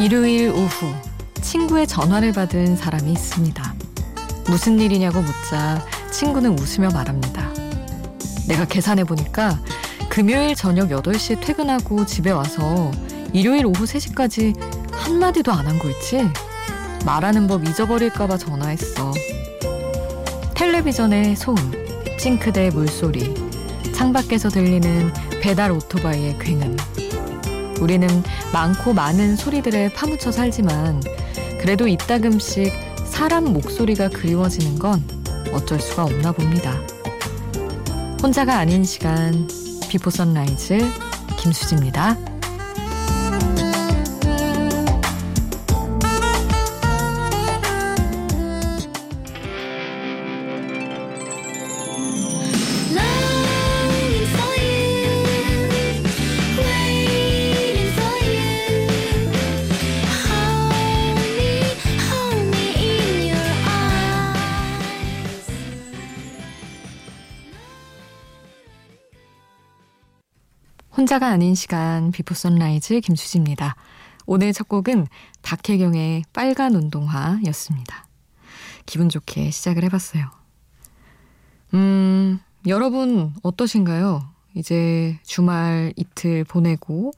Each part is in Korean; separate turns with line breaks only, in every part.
일요일 오후 친구의 전화를 받은 사람이 있습니다. 무슨 일이냐고 묻자 친구는 웃으며 말합니다. 내가 계산해 보니까 금요일 저녁 8시에 퇴근하고 집에 와서 일요일 오후 3시까지 한마디도 안 한 거 있지? 말하는 법 잊어버릴까봐 전화했어. 텔레비전의 소음, 싱크대 물소리, 창밖에서 들리는 배달 오토바이의 굉음. 우리는 많고 많은 소리들에 파묻혀 살지만 그래도 이따금씩 사람 목소리가 그리워지는 건 어쩔 수가 없나 봅니다. 혼자가 아닌 시간 Before Sunrise 김수지입니다. 혼자가 아닌 시간 Before Sunrise 김수지입니다. 오늘 첫 곡은 박혜경의 빨간 운동화였습니다. 기분 좋게 시작을 해봤어요. 음, 여러분 어떠신가요? 이제 주말 이틀 보내고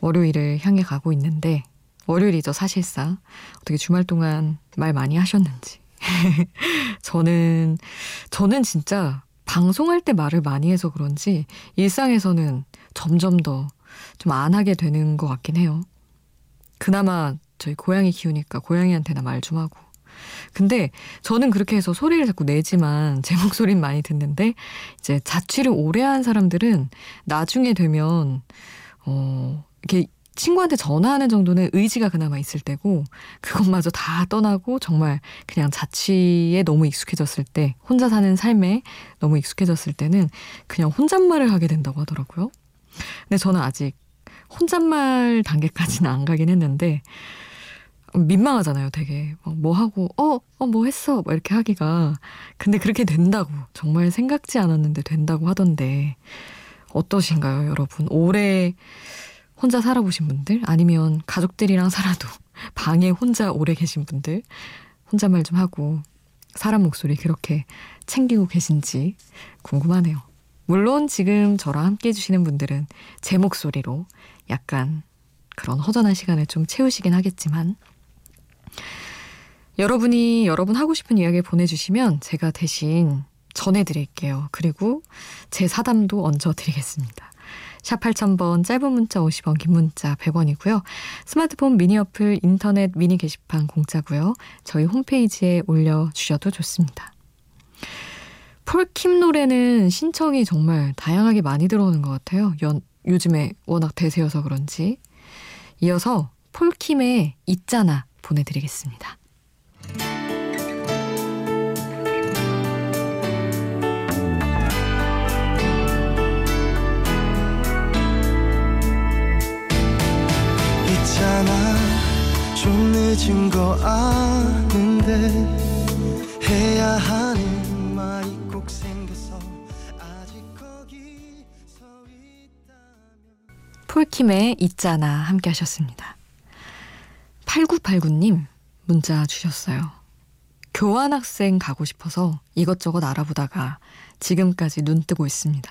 월요일을 향해 가고 있는데 월요일이죠 사실상 어떻게 주말 동안 말 많이 하셨는지 저는 저는 진짜 방송할 때 말을 많이 해서 그런지 일상에서는 점점 더 좀 안 하게 되는 것 같긴 해요. 그나마 저희 고양이 키우니까 고양이한테나 말 좀 하고. 근데 저는 그렇게 해서 소리를 자꾸 내지만 제 목소리는 많이 듣는데 이제 자취를 오래 한 사람들은 나중에 되면 어 이렇게 친구한테 전화하는 정도는 의지가 그나마 있을 때고 그것마저 다 떠나고 정말 그냥 자취에 너무 익숙해졌을 때 혼자 사는 삶에 너무 익숙해졌을 때는 그냥 혼잣말을 하게 된다고 하더라고요. 근데 저는 아직 혼잣말 단계까지는 안 가긴 했는데 민망하잖아요, 되게. 뭐 하고, 어, 어, 뭐 했어. 막 이렇게 하기가. 근데 그렇게 된다고. 정말 생각지 않았는데 된다고 하던데. 어떠신가요, 여러분? 오래 혼자 살아보신 분들? 아니면 가족들이랑 살아도 방에 혼자 오래 계신 분들? 혼잣말 좀 하고 사람 목소리 그렇게 챙기고 계신지 궁금하네요. 물론 지금 저랑 함께 해주시는 분들은 제 목소리로 약간 그런 허전한 시간을 좀 채우시긴 하겠지만 여러분이 여러분 하고 싶은 이야기 보내주시면 제가 대신 전해드릴게요. 그리고 제 사담도 얹어드리겠습니다. 샵 8000번 짧은 문자 50원 긴 문자 100원이고요. 스마트폰 미니 어플 인터넷 미니 게시판 공짜고요. 저희 홈페이지에 올려주셔도 좋습니다. 폴킴 노래는 신청이 정말 다양하게 많이 들어오는 것 같아요. 연, 요즘에 워낙 대세여서 그런지. 이어서 폴킴의 있잖아 보내드리겠습니다. 있잖아 좀 늦은 거 아는데 해야 하는 폴킴의 있잖아 함께 하셨습니다. 8989님 문자 주셨어요. 교환학생 가고 싶어서 이것저것 알아보다가 지금까지 눈 뜨고 있습니다.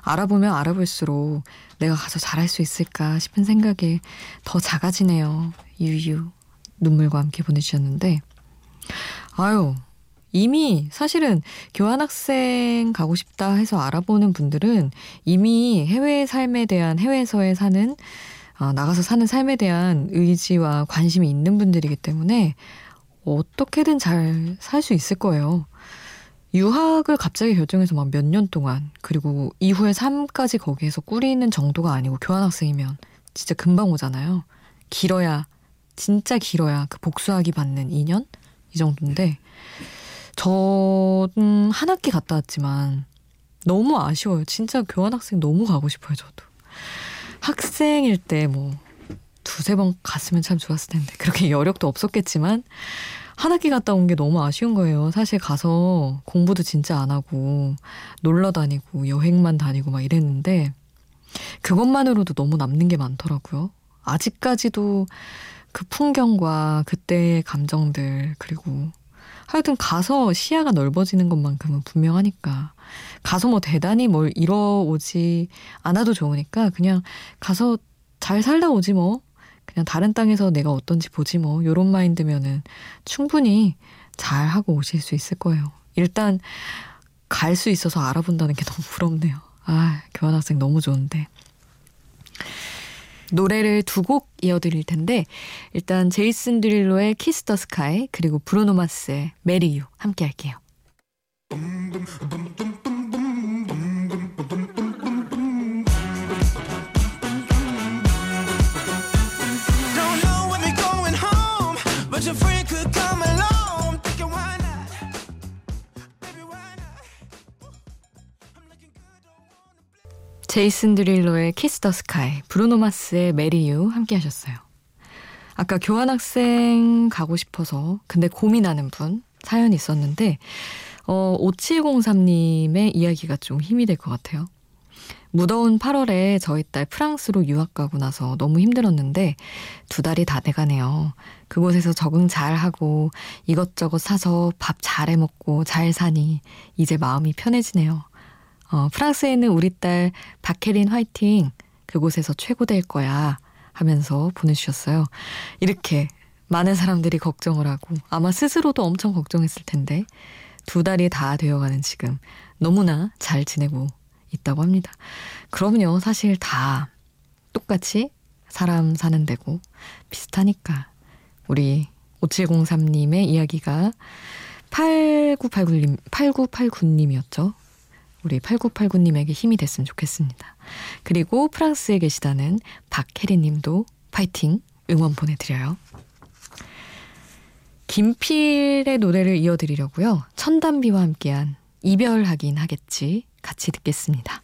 알아보면 알아볼수록 내가 가서 잘할 수 있을까 싶은 생각에 더 작아지네요. 유유. 눈물과 함께 보내주셨는데, 아유, 이미 사실은 교환학생 가고 싶다 해서 알아보는 분들은 이미 해외 삶에 대한 해외에서의 사는 어, 나가서 사는 삶에 대한 의지와 관심이 있는 분들이기 때문에 어떻게든 잘 살 수 있을 거예요. 유학을 갑자기 결정해서 막 몇 년 동안 그리고 이후의 삶까지 거기에서 꾸리는 정도가 아니고 교환학생이면 진짜 금방 오잖아요. 길어야 진짜 길어야 그 복수하기 받는 2년 이 정도인데 저는 한 학기 갔다 왔지만 너무 아쉬워요. 진짜 교환학생 너무 가고 싶어요, 저도. 학생일 때 뭐 두세 번 갔으면 참 좋았을 텐데. 그렇게 여력도 없었겠지만 한 학기 갔다 온 게 너무 아쉬운 거예요. 사실 가서 공부도 진짜 안 하고 놀러 다니고 여행만 다니고 막 이랬는데 그것만으로도 너무 남는 게 많더라고요. 아직까지도 그 풍경과 그때의 감정들, 그리고 하여튼 가서 시야가 넓어지는 것만큼은 분명하니까. 가서 뭐 대단히 뭘 이뤄오지 않아도 좋으니까 그냥 가서 잘 살다 오지 뭐. 그냥 다른 땅에서 내가 어떤지 보지 뭐. 요런 마인드면은 충분히 잘 하고 오실 수 있을 거예요. 일단 갈 수 있어서 알아본다는 게 너무 부럽네요. 아, 교환학생 너무 좋은데. 노래를 두 곡 이어드릴 텐데 일단 제이슨 데룰로의 Kiss the Sky 그리고 브루노 마스의 Marry You 함께 할게요. 제이슨 데룰로의 Kiss the Sky, 브루노 마스의 Marry You 함께 하셨어요. 아까 교환학생 가고 싶어서 근데 고민하는 분 사연이 있었는데 어 5703님의 이야기가 좀 힘이 될 것 같아요. 무더운 8월에 저희 딸 프랑스로 유학 가고 나서 너무 힘들었는데 두 달이 다 돼가네요. 그곳에서 적응 잘 하고 이것저것 사서 밥 잘 해 먹고 잘 사니 이제 마음이 편해지네요. 어, 프랑스에 있는 우리 딸 박혜린 화이팅. 그곳에서 최고 될 거야. 하면서 보내주셨어요. 이렇게 많은 사람들이 걱정을 하고 아마 스스로도 엄청 걱정했을 텐데 두 달이 다 되어가는 지금 너무나 잘 지내고 있다고 합니다. 그럼요. 사실 다 똑같이 사람 사는 데고 비슷하니까 우리 5703님의 이야기가 8989님, 8989님이었죠. 우리 8989님에게 힘이 됐으면 좋겠습니다. 그리고 프랑스에 계시다는 박혜리 님도 파이팅 응원 보내드려요. 김필의 노래를 이어드리려고요. 천단비와 함께한 이별하긴 하겠지 같이 듣겠습니다.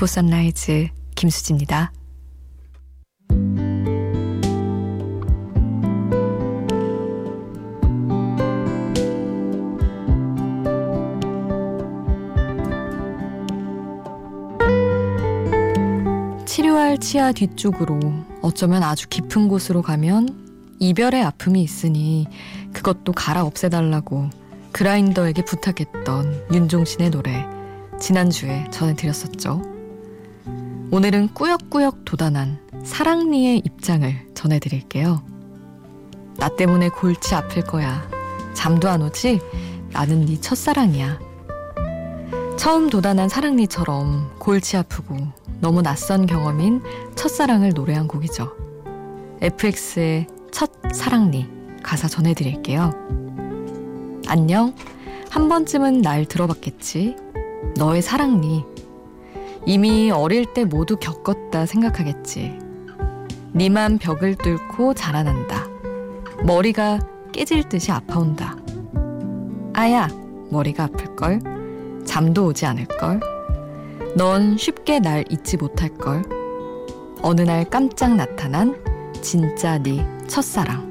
Before Sunrise 김수지입니다. 치료할 치아 뒤쪽으로 어쩌면 아주 깊은 곳으로 가면 이별의 아픔이 있으니 그것도 갈아 없애달라고 그라인더에게 부탁했던 윤종신의 노래 지난주에 전해드렸었죠. 오늘은 꾸역꾸역 도단한 사랑니의 입장을 전해드릴게요. 나 때문에 골치 아플 거야. 잠도 안 오지? 나는 네 첫사랑이야. 처음 도단한 사랑니처럼 골치 아프고 너무 낯선 경험인 첫사랑을 노래한 곡이죠. FX의 첫 사랑니 가사 전해드릴게요. 안녕. 한 번쯤은 날 들어봤겠지. 너의 사랑니. 이미 어릴 때 모두 겪었다 생각하겠지. 니만 벽을 뚫고 자라난다. 머리가 깨질 듯이 아파온다. 아야, 머리가 아플걸? 잠도 오지 않을걸? 넌 쉽게 날 잊지 못할걸? 어느 날 깜짝 나타난 진짜 네 첫사랑.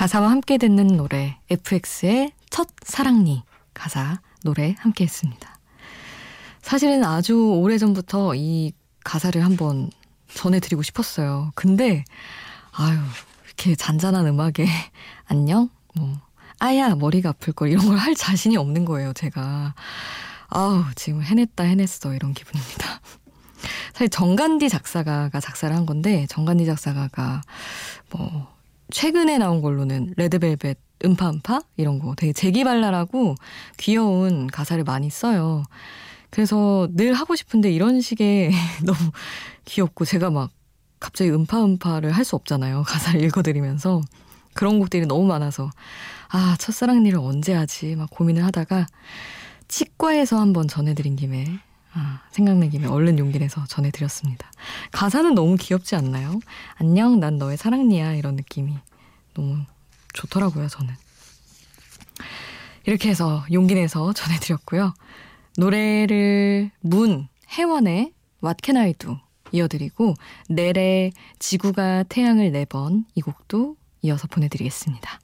가사와 함께 듣는 노래 FX의 첫 사랑니 가사 노래 함께 했습니다. 사실은 아주 오래 전부터 이 가사를 한번 전해드리고 싶었어요. 근데, 아유, 이렇게 잔잔한 음악에, 안녕? 뭐, 아야, 머리가 아플 걸, 이런 걸 할 자신이 없는 거예요, 제가. 아우, 지금 해냈다, 해냈어, 이런 기분입니다. 사실 정간디 작사가가 작사를 한 건데, 정간디 작사가가, 뭐, 최근에 나온 걸로는 레드벨벳 음파 음파? 이런 거 되게 재기발랄하고 귀여운 가사를 많이 써요. 그래서 늘 하고 싶은데 이런 식의 너무 귀엽고 제가 막 갑자기 음파 음파를 할 수 없잖아요. 가사를 읽어드리면서. 그런 곡들이 너무 많아서 아 첫사랑 일을 언제 하지 막 고민을 하다가 치과에서 한번 전해드린 김에 아, 생각난 김에 얼른 용기 내서 전해드렸습니다. 가사는 너무 귀엽지 않나요? 안녕 난 너의 사랑니야 이런 느낌이 너무 좋더라고요 저는. 이렇게 해서 용기 내서 전해드렸고요. 노래를 문, 해원의 What Can I Do 이어드리고 넬의 지구가 태양을 네 번 이 곡도 이어서 보내드리겠습니다.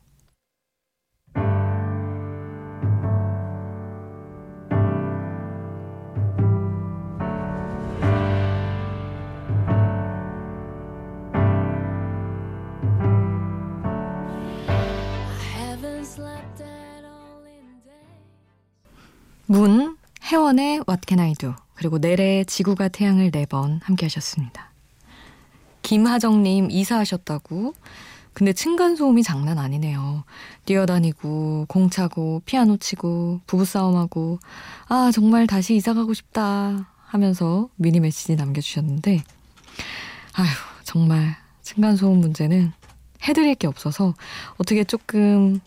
문, 혜원의 What Can I Do 그리고 넬의 지구가 태양을 네 번 함께 하셨습니다. 김하정님 이사하셨다고 근데 층간소음이 장난 아니네요. 뛰어다니고 공 차고 피아노 치고 부부싸움하고 아 정말 다시 이사 가고 싶다 하면서 미니 메시지 남겨주셨는데 아휴 정말 층간소음 문제는 해드릴 게 없어서 어떻게 조금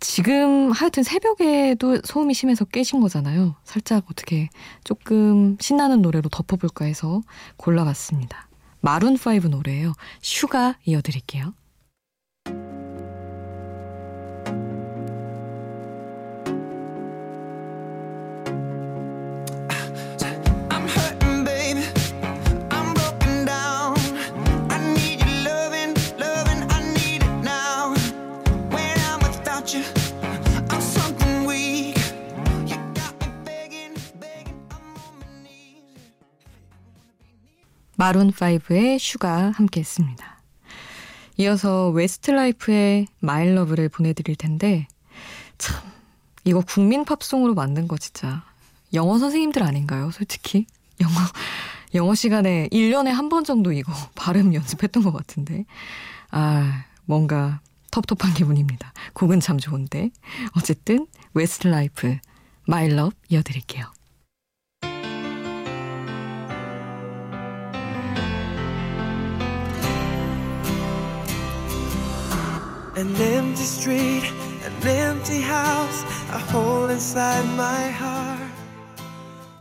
지금 하여튼 새벽에도 소음이 심해서 깨신 거잖아요. 살짝 어떻게 조금 신나는 노래로 덮어볼까 해서 골라봤습니다. 마룬5 노래예요. Sugar 이어드릴게요. 마룬5의 Sugar 함께 했습니다. 이어서 웨스트라이프의 My Love를 보내드릴 텐데, 참, 이거 국민 팝송으로 만든 거 진짜 영어 선생님들 아닌가요? 솔직히. 영어, 영어 시간에 1년에 한 번 정도 이거 발음 연습했던 것 같은데. 아, 뭔가 텁텁한 기분입니다. 곡은 참 좋은데. 어쨌든, 웨스트라이프, My Love 이어드릴게요. An empty street, an empty house, a hole inside my heart.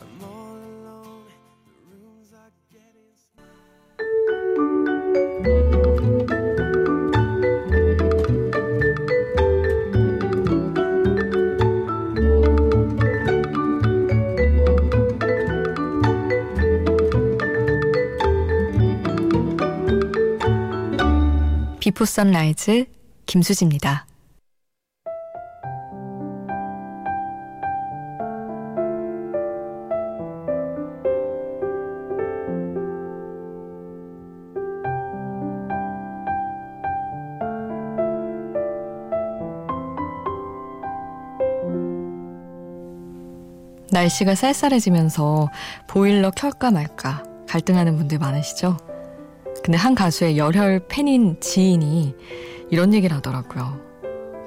I'm all alone, the rooms are getting 비포 선라이즈 김수지입니다. 날씨가 쌀쌀해지면서 보일러 켤까 말까 갈등하는 분들 많으시죠? 근데 한 가수의 열혈 팬인 지인이 이런 얘기를 하더라고요.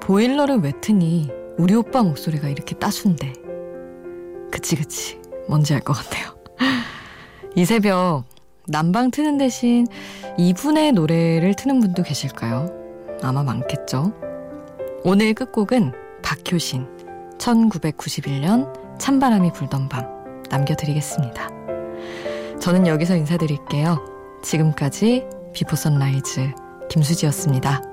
보일러를 왜 트니? 우리 오빠 목소리가 이렇게 따순데. 그치, 그치. 뭔지 알 것 같아요. 이 새벽 난방 트는 대신 이분의 노래를 트는 분도 계실까요? 아마 많겠죠. 오늘 끝곡은 박효신 1991년 찬바람이 불던 밤 남겨드리겠습니다. 저는 여기서 인사드릴게요. 지금까지 비포 선라이즈 김수지였습니다.